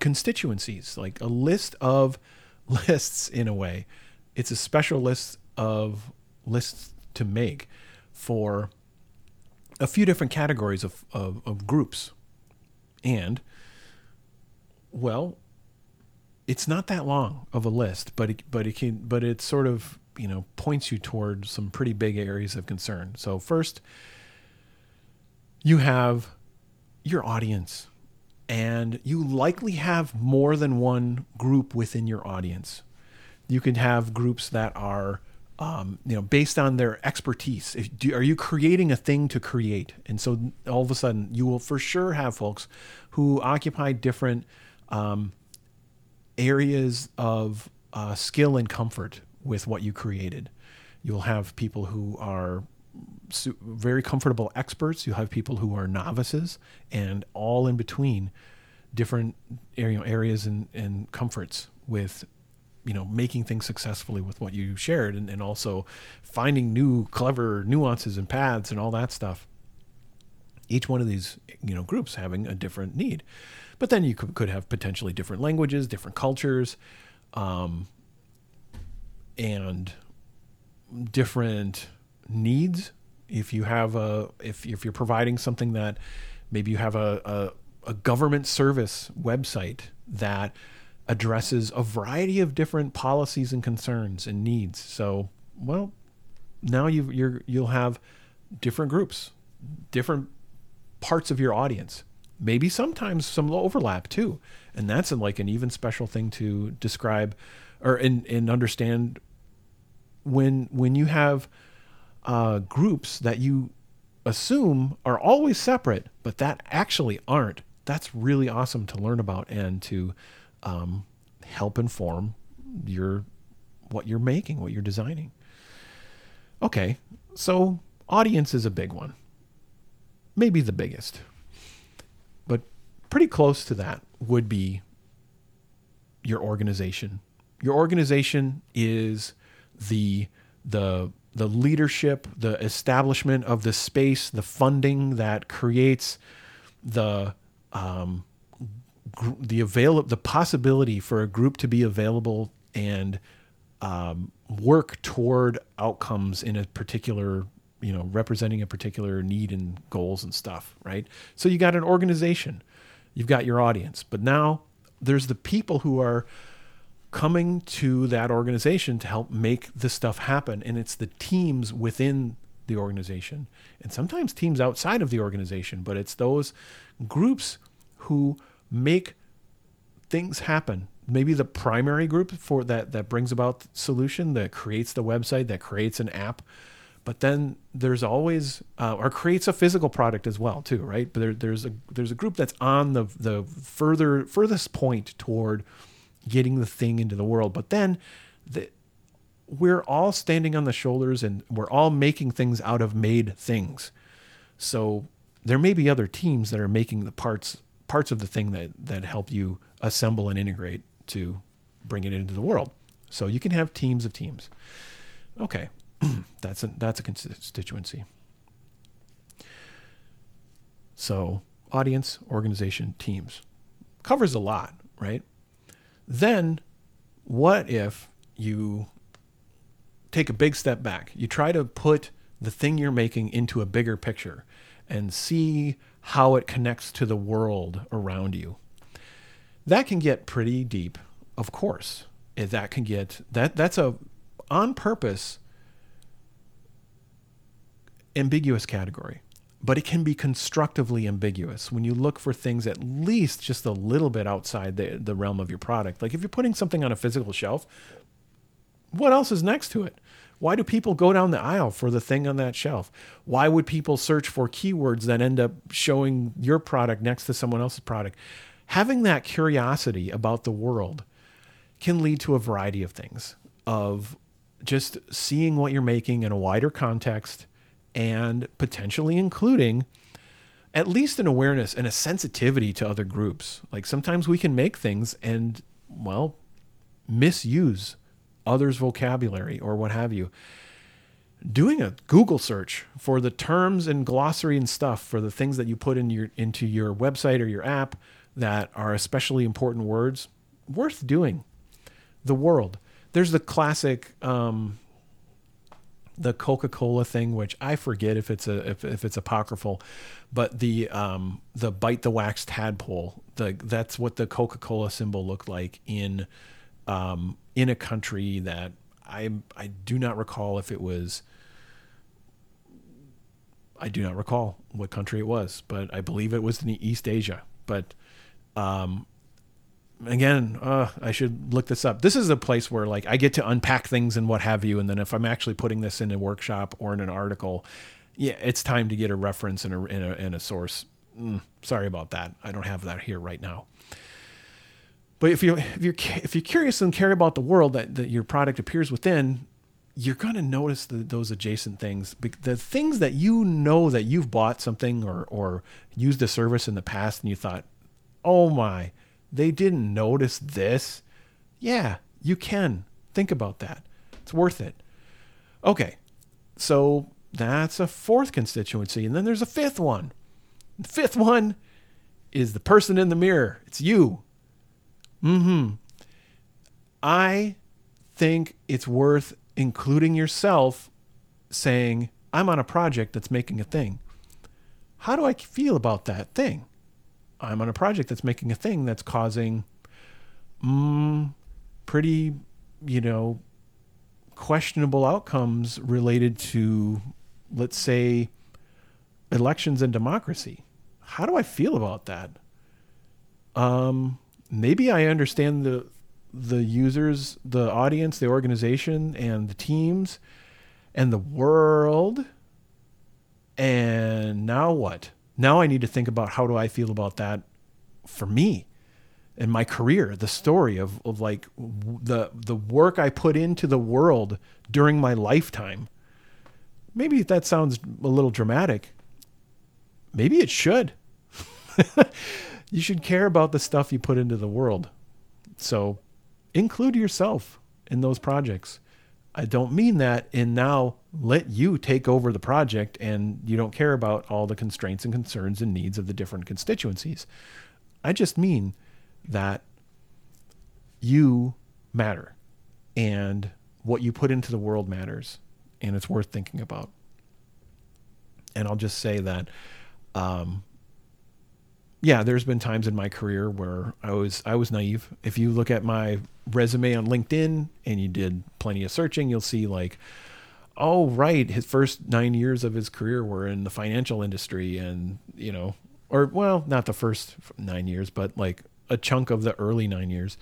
constituencies, like a list of lists in a way. It's a special list of lists to make for a few different categories of, of, of groups. And, well, it's not that long of a list, but it, but it can, but it sort of, you know, points you toward some pretty big areas of concern. So first, you have your audience and you likely have more than one group within your audience. You can have groups that are, um, you know, based on their expertise. If, do, are you creating a thing to create? And so all of a sudden, you will for sure have folks who occupy different um, areas of uh, skill and comfort with what you created. You'll have people who are very comfortable experts. You have people who are novices, and all in between, different areas and, and comforts with, you know, making things successfully with what you shared, and, and also finding new clever nuances and paths and all that stuff. Each one of these, you know, groups having a different need, but then you could, could have potentially different languages, different cultures, um, and different needs if you have a if if you're providing something that maybe you have a, a, a government service website that addresses a variety of different policies and concerns and needs. So, well, now you you're you'll have different groups, different parts of your audience. Maybe sometimes some overlap too, and that's like an even special thing to describe or and and understand when when you have uh, groups that you assume are always separate, but that actually aren't. That's really awesome to learn about and to um, help inform your what you're making, what you're designing. Okay, so audience is a big one, maybe the biggest, but pretty close to that would be your organization. Your organization is the the the leadership, the establishment of the space, the funding that creates the um, gr- the avail the possibility for a group to be available and um, work toward outcomes in a particular you know representing a particular need and goals and stuff right? So you got an organization. You've got your audience. But now there's the people who are coming to that organization to help make the stuff happen. And it's the teams within the organization and sometimes teams outside of the organization, but it's those groups who make things happen. Maybe the primary group for that that brings about solution that creates the website, that creates an app, but then there's always uh, or creates a physical product as well too, right? But there, there's a there's a group that's on the the further furthest point toward getting the thing into the world. But then the, we're all standing on the shoulders and we're all making things out of made things. So there may be other teams that are making the parts parts of the thing that that help you assemble and integrate to bring it into the world. So you can have teams of teams. Okay, that's a that's a constituency. So audience, organization, teams covers a lot, right? Then, what if you take a big step back? You try to put the thing you're making into a bigger picture and see how it connects to the world around you. That can get pretty deep, of course. Eh, that can get that that's a on purpose ambiguous category but it can be constructively ambiguous when you look for things at least just a little bit outside the, the realm of your product. Like if you're putting something on a physical shelf, what else is next to it? Why do people go down the aisle for the thing on that shelf? Why would people search for keywords that end up showing your product next to someone else's product? Having that curiosity about the world can lead to a variety of things of just seeing what you're making in a wider context and potentially including at least an awareness and a sensitivity to other groups. Like sometimes we can make things and, well, misuse others' vocabulary or what have you. Doing a Google search for the terms and glossary and stuff for the things that you put in your into your website or your app, that are especially important words, worth doing. The world. There's the classic um, the Coca-Cola thing, which I forget if it's a if, if it's apocryphal, but the um, the bite the wax tadpole, the that's what the Coca-Cola symbol looked like in um, in a country that I I do not recall if it was I do not recall what country it was, but I believe it was in East Asia. But um, again, uh, I should look this up. This is a place where like I get to unpack things and what have you, and then if I'm actually putting this in a workshop or in an article, yeah, it's time to get a reference and a, and a, and a source. Mm, sorry about that. I don't have that here right now. But if you if you're if you're curious and care about the world that, that your product appears within, you're going to notice the, those adjacent things. The things that you know that you've bought something or or used a service in the past, and you thought, "Oh my, they didn't notice this." Yeah, you can think about that. It's worth it. Okay, so that's a fourth constituency, and then there's a fifth one. The fifth one is the person in the mirror. It's you. Mm hmm. I think it's worth including yourself saying, I'm on a project that's making a thing. How do I feel about that thing? I'm on a project that's making a thing that's causing mm, pretty, you know, questionable outcomes related to, let's say, elections and democracy. How do I feel about that? Um, maybe I understand the the users, the audience, the organization, and the teams, and the world. And now what? Now I need to think about how do I feel about that for me and my career, the story of, of like the the work I put into the world during my lifetime. Maybe that sounds a little dramatic. Maybe it should. you should care about the stuff you put into the world. So include yourself in those projects. I don't mean that in now let you take over the project and you don't care about all the constraints and concerns and needs of the different constituencies. I just mean that you matter and what you put into the world matters and it's worth thinking about. And I'll just say that um, yeah, there's been times in my career where I was I was naive. If you look at my resume on LinkedIn and you did plenty of searching, you'll see like, oh right, his first nine years of his career were in the financial industry, and you know, or well, not the first nine years, but like a chunk of the early nine years,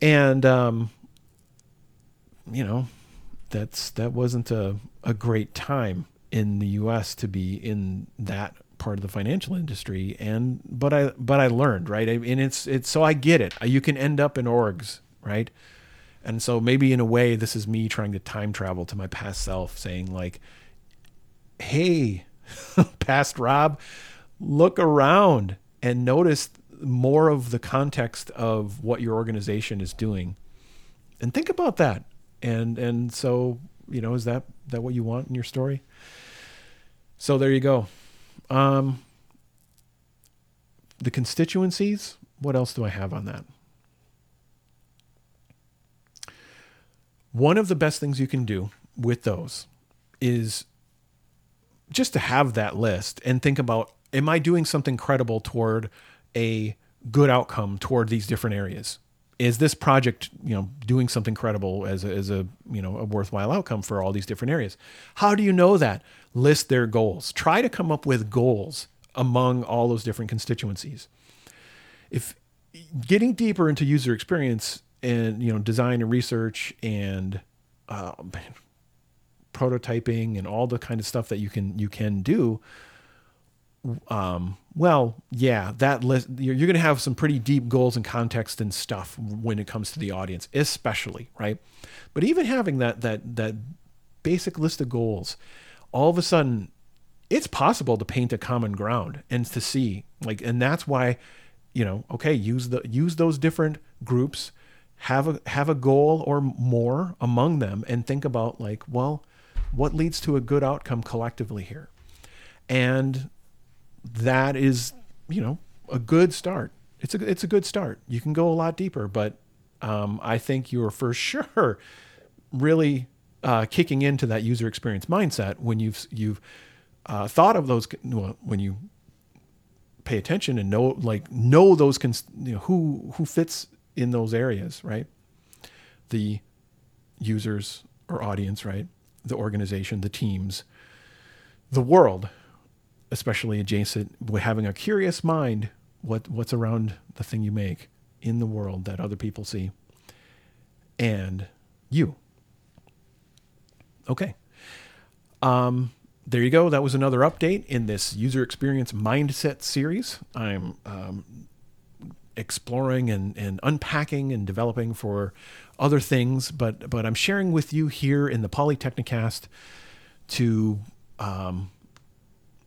and um, you know, that's that wasn't a a great time in the U.S. to be in that part of the financial industry and but I but I learned right? And it's it's so I get it. You can end up in orgs right? And so maybe in a way this is me trying to time travel to my past self saying like hey past Rob look around and notice more of the context of what your organization is doing and think about that. And and so you know is that that what you want in your story? So there you go um, the constituencies, what else do I have on that? One of the best things you can do with those is just to have that list and think about am I doing something credible toward a good outcome toward these different areas? Is this project, you know, doing something credible as a, as a, you know, a worthwhile outcome for all these different areas? How do you know that? list their goals. Try to come up with goals among all those different constituencies. If getting deeper into user experience and you know design and research and uh, prototyping and all the kind of stuff that you can you can do um, well yeah that list you're, you're going to have some pretty deep goals and context and stuff when it comes to the audience especially right? But even having that that that basic list of goals all of a sudden it's possible to paint a common ground and to see like and that's why you know okay use the use those different groups have a have a goal or more among them and think about like well what leads to a good outcome collectively here? And that is you know a good start. It's a it's a good start. You can go a lot deeper, but um, I think you're for sure really uh, kicking into that user experience mindset when you've you've uh, thought of those well, when you pay attention and know like know those cons- you know who who fits in those areas, right? The users or audience, right? The organization, the teams, the world, especially adjacent, with having a curious mind, what what's around the thing you make in the world that other people see, and you. Okay. Um, there you go. That was another update in this user experience mindset series. I'm um, exploring and, and unpacking and developing for other things, but but I'm sharing with you here in the Polytechnicast to um,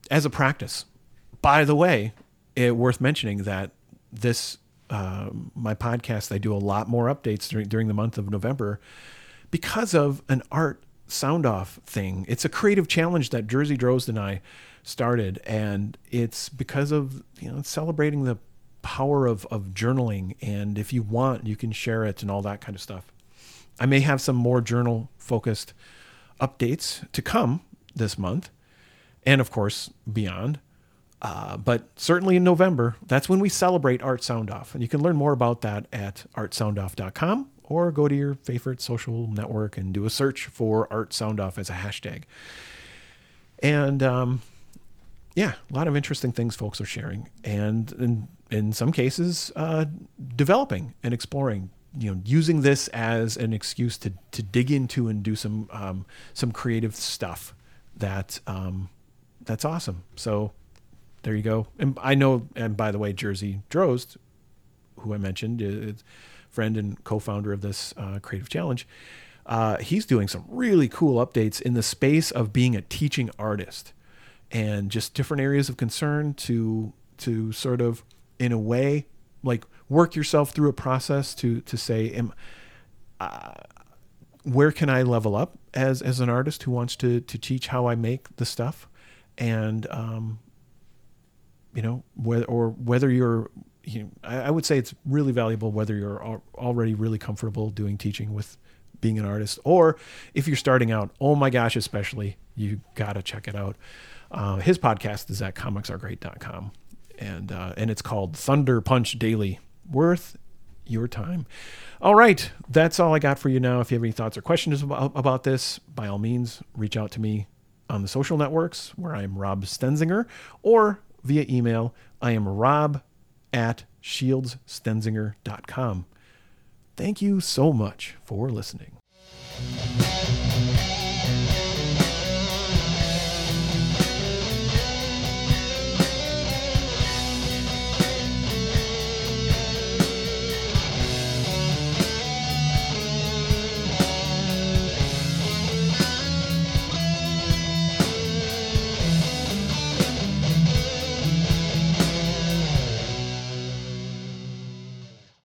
as a practice. By the way, it worth mentioning that this uh, my podcast I do a lot more updates during during the month of November because of an art sound off thing. It's a creative challenge that Jerzy Drozd and I started, and it's because of you know celebrating the power of of journaling. And if you want, you can share it and all that kind of stuff. I may have some more journal focused updates to come this month, and of course beyond. Uh, but certainly in November, that's when we celebrate Art Sound Off. And you can learn more about that at artsoundoff.com or go to your favorite social network and do a search for Art Sound Off as a hashtag. And um, yeah, a lot of interesting things folks are sharing, and in, in some cases, uh, developing and exploring. You know, using this as an excuse to to dig into and do some um, some creative stuff that um, that's awesome. So there you go. And I know, and by the way, Jerzy Drozd, who I mentioned, is friend and co-founder of this uh, creative challenge. Uh, he's doing some really cool updates in the space of being a teaching artist and just different areas of concern to to sort of in a way like work yourself through a process to to say am uh, where can I level up as as an artist who wants to to teach how I make the stuff and um, you know whether or whether you're you know, I, I would say it's really valuable whether you're al- already really comfortable doing teaching with being an artist or if you're starting out oh my gosh especially you gotta check it out. Uh, his podcast is at comicsaregreat.com and uh, and it's called thunder punch daily worth your time. All right that's all i got for you now. If you have any thoughts or questions about, about this by all means reach out to me on the social networks where i'm rob stenzinger or via email i am rob at shieldsstenzinger.com. Thank you so much for listening.